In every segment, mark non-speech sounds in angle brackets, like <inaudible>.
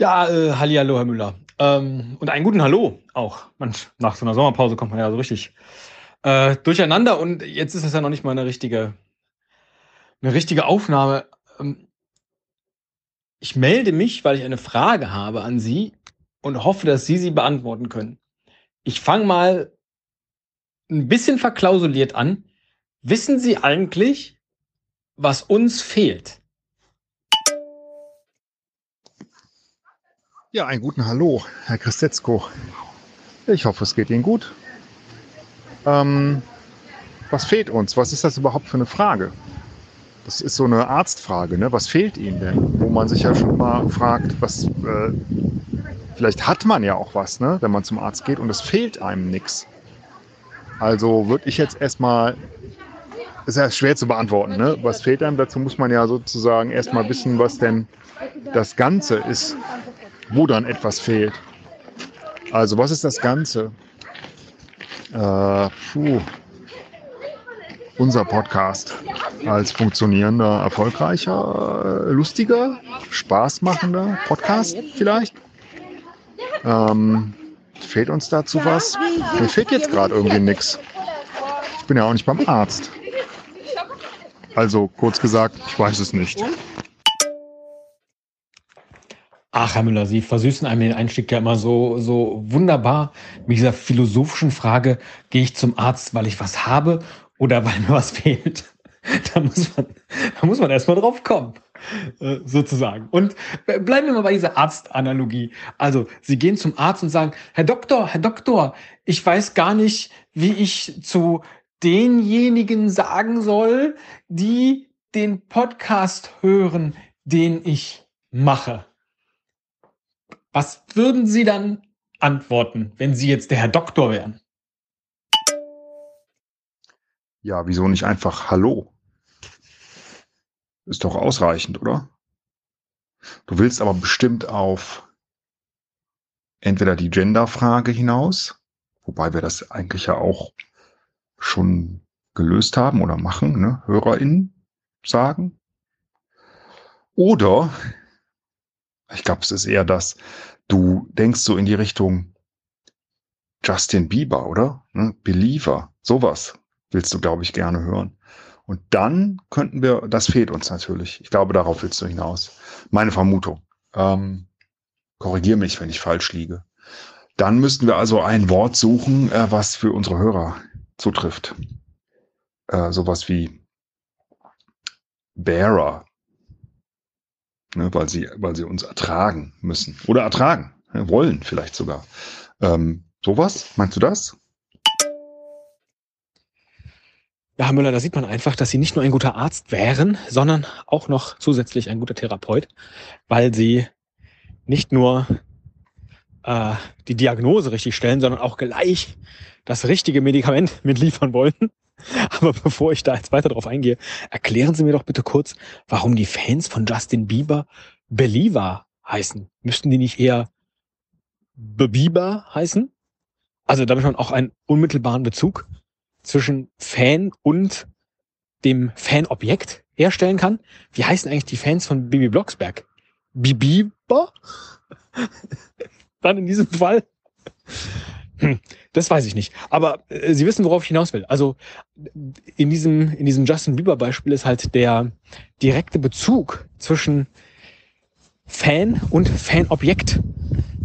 Ja, äh, Hallihallo, Herr Müller. Ähm, und einen guten Hallo auch. Man, nach so einer Sommerpause kommt man ja so richtig äh, durcheinander und jetzt ist es ja noch nicht mal eine richtige, eine richtige Aufnahme. Ähm, ich melde mich, weil ich eine Frage habe an Sie und hoffe, dass Sie sie beantworten können. Ich fange mal ein bisschen verklausuliert an. Wissen Sie eigentlich, was uns fehlt? Ja, einen guten Hallo, Herr Christetzko. Ich hoffe, es geht Ihnen gut. Ähm, was fehlt uns? Was ist das überhaupt für eine Frage? Das ist so eine Arztfrage. Ne? Was fehlt Ihnen denn? Wo man sich ja schon mal fragt, was, äh, vielleicht hat man ja auch was, ne? wenn man zum Arzt geht und es fehlt einem nichts. Also würde ich jetzt erstmal, ist ja schwer zu beantworten, ne? was fehlt einem? Dazu muss man ja sozusagen erstmal wissen, was denn das Ganze ist, wo dann etwas fehlt. Also was ist das Ganze? Äh, puh. Unser Podcast als funktionierender, erfolgreicher, lustiger, spaßmachender Podcast vielleicht. Ähm, fehlt uns dazu was? Mir fehlt jetzt gerade irgendwie nichts. Ich bin ja auch nicht beim Arzt. Also kurz gesagt, ich weiß es nicht. Ach, Herr Müller, Sie versüßen einem den Einstieg ja immer so, so wunderbar mit dieser philosophischen Frage, gehe ich zum Arzt, weil ich was habe oder weil mir was <laughs> fehlt? Da muss man, da muss man erstmal drauf kommen, äh, sozusagen. Und bleiben wir mal bei dieser Arztanalogie. Also, Sie gehen zum Arzt und sagen, Herr Doktor, Herr Doktor, ich weiß gar nicht, wie ich zu denjenigen sagen soll, die den Podcast hören, den ich mache. Was würden Sie dann antworten, wenn Sie jetzt der Herr Doktor wären? Ja, wieso nicht einfach Hallo? Ist doch ausreichend, oder? Du willst aber bestimmt auf entweder die Gender-Frage hinaus, wobei wir das eigentlich ja auch schon gelöst haben oder machen, ne? HörerInnen sagen. Oder ich glaube, es ist eher das, du denkst so in die Richtung Justin Bieber, oder? Ne? Believer, sowas willst du, glaube ich, gerne hören. Und dann könnten wir, das fehlt uns natürlich. Ich glaube, darauf willst du hinaus. Meine Vermutung. Ähm, Korrigiere mich, wenn ich falsch liege. Dann müssten wir also ein Wort suchen, äh, was für unsere Hörer zutrifft. Äh, sowas wie Bearer, ne, weil, sie, weil sie uns ertragen müssen oder ertragen, ne, wollen vielleicht sogar. Ähm, sowas, meinst du das? Ja, Herr Müller, da sieht man einfach, dass Sie nicht nur ein guter Arzt wären, sondern auch noch zusätzlich ein guter Therapeut, weil Sie nicht nur äh, die Diagnose richtig stellen, sondern auch gleich das richtige Medikament <laughs> mitliefern wollen. <laughs> Aber bevor ich da jetzt weiter drauf eingehe, erklären Sie mir doch bitte kurz, warum die Fans von Justin Bieber Believer heißen. Müssten die nicht eher Bieber heißen? Also damit man auch einen unmittelbaren Bezug zwischen Fan und dem Fanobjekt herstellen kann. Wie heißen eigentlich die Fans von Bibi Blocksberg? Bibiber? <laughs> Dann in diesem Fall. Das weiß ich nicht. Aber äh, Sie wissen, worauf ich hinaus will. Also in diesem, in diesem Justin Bieber Beispiel ist halt der direkte Bezug zwischen Fan und Fanobjekt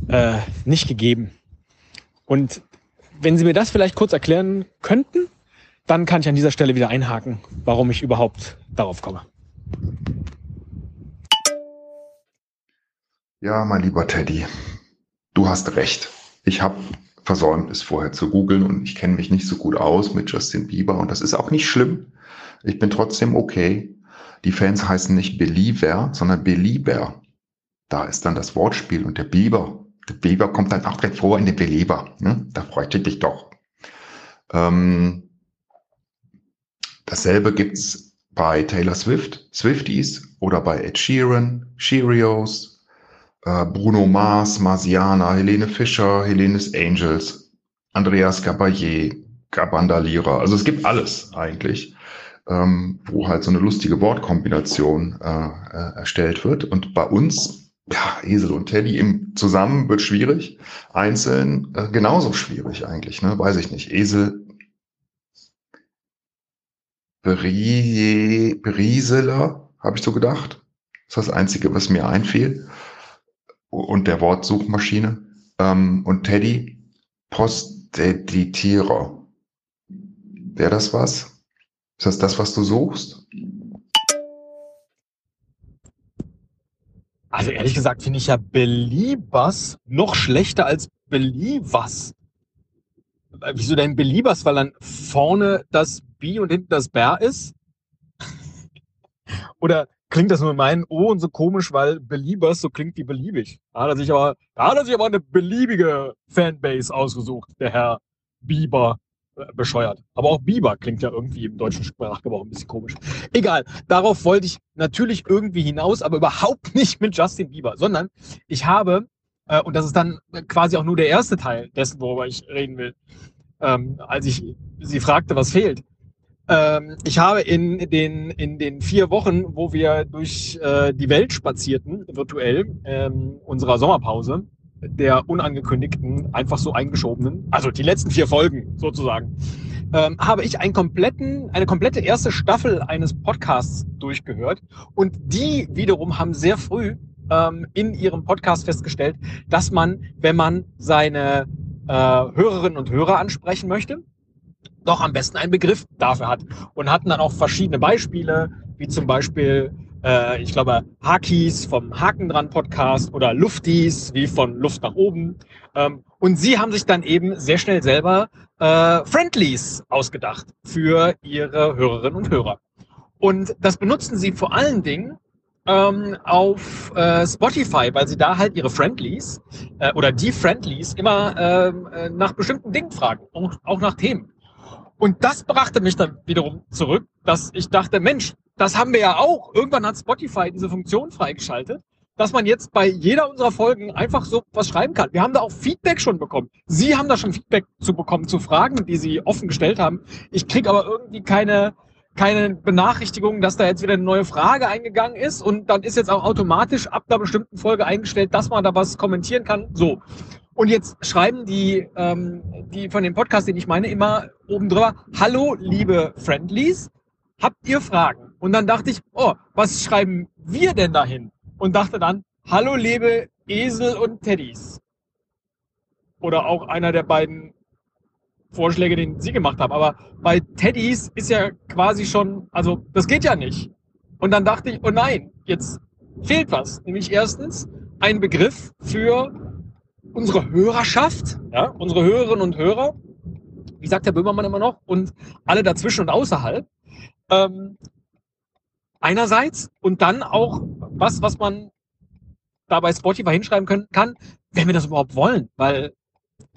äh, nicht gegeben. Und wenn Sie mir das vielleicht kurz erklären könnten, dann kann ich an dieser Stelle wieder einhaken, warum ich überhaupt darauf komme. Ja, mein lieber Teddy, du hast recht. Ich habe versäumt, es vorher zu googeln und ich kenne mich nicht so gut aus mit Justin Bieber und das ist auch nicht schlimm. Ich bin trotzdem okay. Die Fans heißen nicht Believer, sondern Belieber. Da ist dann das Wortspiel und der Bieber. Der Bieber kommt dann auch direkt vor in den Belieber. Ne? Da freut du dich doch. Ähm, dasselbe gibt's bei Taylor Swift, Swifties oder bei Ed Sheeran, Cheerios, Bruno Mars, Marsiana, Helene Fischer, Helenes Angels, Andreas Gabayé, Gabandalira. Also es gibt alles eigentlich, ähm, wo halt so eine lustige Wortkombination äh, äh, erstellt wird. Und bei uns ja, Esel und Teddy im zusammen wird schwierig. Einzeln äh, genauso schwierig eigentlich, ne? Weiß ich nicht. Esel Brie, Brieseler, habe ich so gedacht. Das ist das Einzige, was mir einfiel. Und der Wortsuchmaschine. Ähm, und Teddy, Posteditierer. Wäre das was? Ist das das, was du suchst? Also ehrlich gesagt finde ich ja Beliebers noch schlechter als Believers. Äh, wieso denn Beliebers? Weil dann vorne das B und hinten das Bär ist? <laughs> Oder klingt das nur in meinen Ohren so komisch, weil Beliebers so klingt wie beliebig? Da hat er sich aber, da hat er sich aber eine beliebige Fanbase ausgesucht, der Herr Bieber bescheuert. Aber auch Biber klingt ja irgendwie im deutschen Sprachgebrauch ein bisschen komisch. Egal, darauf wollte ich natürlich irgendwie hinaus, aber überhaupt <laughs> nicht mit Justin Bieber, sondern ich habe, äh, und das ist dann quasi auch nur der erste Teil dessen, worüber ich reden will, ähm, als ich sie fragte, was fehlt. Ähm, ich habe in den, in den vier Wochen, wo wir durch äh, die Welt spazierten, virtuell, ähm, unserer Sommerpause, der unangekündigten, einfach so eingeschobenen, also die letzten vier Folgen sozusagen, ähm, habe ich einen kompletten, eine komplette erste Staffel eines Podcasts durchgehört. Und die wiederum haben sehr früh ähm, in ihrem Podcast festgestellt, dass man, wenn man seine äh, Hörerinnen und Hörer ansprechen möchte, doch am besten einen Begriff dafür hat. Und hatten dann auch verschiedene Beispiele, wie zum Beispiel äh, ich glaube, Hakis vom Haken dran Podcast oder Luftis wie von Luft nach oben. Ähm, und sie haben sich dann eben sehr schnell selber äh, Friendlies ausgedacht für ihre Hörerinnen und Hörer. Und das benutzen sie vor allen Dingen ähm, auf äh, Spotify, weil sie da halt ihre Friendlies äh, oder die Friendlies immer ähm, äh, nach bestimmten Dingen fragen, auch, auch nach Themen. Und das brachte mich dann wiederum zurück, dass ich dachte, Mensch, das haben wir ja auch. Irgendwann hat Spotify diese Funktion freigeschaltet, dass man jetzt bei jeder unserer Folgen einfach so was schreiben kann. Wir haben da auch Feedback schon bekommen. Sie haben da schon Feedback zu bekommen, zu Fragen, die Sie offen gestellt haben. Ich krieg aber irgendwie keine, keine Benachrichtigung, dass da jetzt wieder eine neue Frage eingegangen ist und dann ist jetzt auch automatisch ab einer bestimmten Folge eingestellt, dass man da was kommentieren kann. So. Und jetzt schreiben die, ähm, die von dem Podcast, den ich meine, immer oben drüber, hallo, liebe Friendlies, habt ihr Fragen? Und dann dachte ich, oh, was schreiben wir denn dahin? Und dachte dann, hallo, liebe Esel und Teddys. Oder auch einer der beiden Vorschläge, den Sie gemacht haben. Aber bei Teddys ist ja quasi schon, also das geht ja nicht. Und dann dachte ich, oh nein, jetzt fehlt was. Nämlich erstens ein Begriff für unsere Hörerschaft, ja, unsere Hörerinnen und Hörer, wie sagt der Böhmermann immer noch, und alle dazwischen und außerhalb. Ähm, einerseits und dann auch was, was man da bei Spotify hinschreiben können, kann, wenn wir das überhaupt wollen. Weil,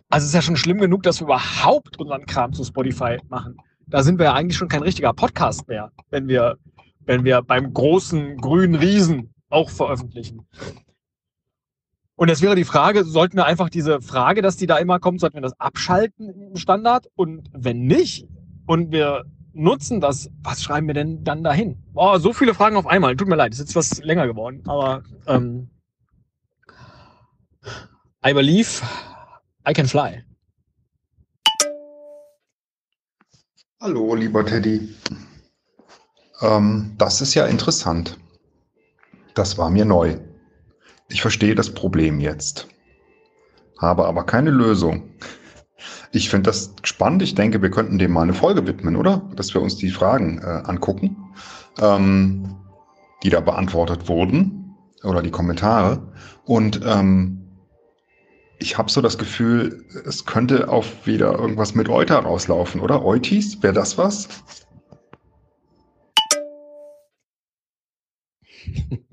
also es ist ja schon schlimm genug, dass wir überhaupt unseren Kram zu Spotify machen. Da sind wir ja eigentlich schon kein richtiger Podcast mehr, wenn wir, wenn wir beim großen grünen Riesen auch veröffentlichen. Und jetzt wäre die Frage, sollten wir einfach diese Frage, dass die da immer kommt, sollten wir das abschalten im Standard? Und wenn nicht, und wir nutzen das, was schreiben wir denn dann dahin? Boah, so viele Fragen auf einmal. Tut mir leid, ist jetzt was länger geworden. Aber ähm, I believe I can fly. Hallo, lieber Teddy. Ähm, das ist ja interessant. Das war mir neu. Ich verstehe das Problem jetzt, habe aber keine Lösung. Ich finde das spannend. Ich denke, wir könnten dem mal eine Folge widmen, oder? Dass wir uns die Fragen äh, angucken, ähm, die da beantwortet wurden oder die Kommentare. Und ähm, ich habe so das Gefühl, es könnte auf wieder irgendwas mit Euter rauslaufen, oder? Eutis, wäre das was? <laughs>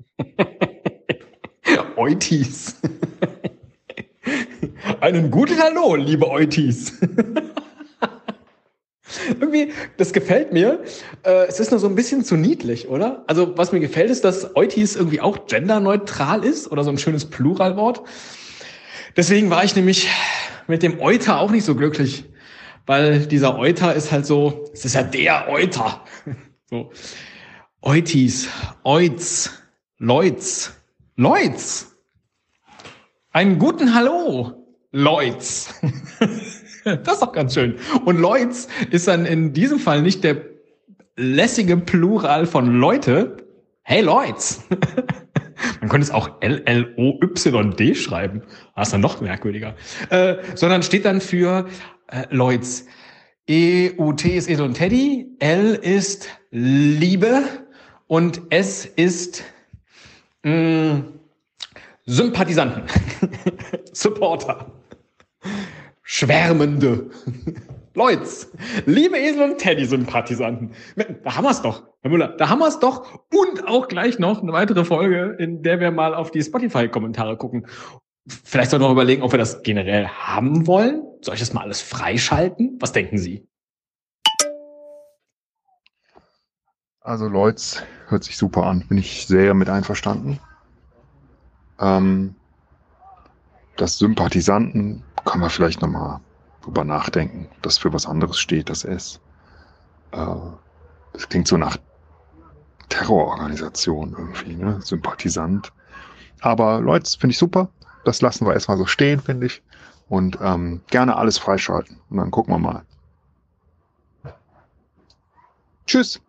Eutis. Einen guten Hallo, liebe Eutis. Irgendwie, das gefällt mir. Äh, es ist nur so ein bisschen zu niedlich, oder? Also, was mir gefällt, ist, dass Eutis irgendwie auch genderneutral ist oder so ein schönes Pluralwort. Deswegen war ich nämlich mit dem Euter auch nicht so glücklich, weil dieser Euter ist halt so, es ist ja der Euter. <laughs> So. Eutis, Eutz, Leutz, Leutz. Einen guten Hallo, Lloyds. <laughs> das ist doch ganz schön. Und Lloyds ist dann in diesem Fall nicht der lässige Plural von Leute. Hey Lloyds. <laughs> Man könnte es auch L-L-O-Y-D schreiben. Das ist dann noch merkwürdiger. Äh, sondern steht dann für äh, Lloyds. E-U-T ist Esel und Teddy. L ist Liebe. Und S ist mh, mm, Sympathisanten. <laughs> Supporter. Schwärmende. Leutz, liebe Esel und Teddy-Sympathisanten. Da haben wir es doch, Herr Müller, da haben wir es doch. Und auch gleich noch eine weitere Folge, in der wir mal auf die Spotify-Kommentare gucken. Vielleicht sollten wir noch überlegen, ob wir das generell haben wollen. Soll ich das mal alles freischalten? Was denken Sie? Also Leutz hört sich super an. Bin ich sehr mit einverstanden. Ähm, das Sympathisanten kann man vielleicht nochmal drüber nachdenken, dass für was anderes steht, das S. Äh, das klingt so nach Terrororganisation irgendwie, ne? Sympathisant. Aber Leute, finde ich super. Das lassen wir erstmal so stehen, finde ich. Und ähm, gerne alles freischalten. Und dann gucken wir mal. Tschüss.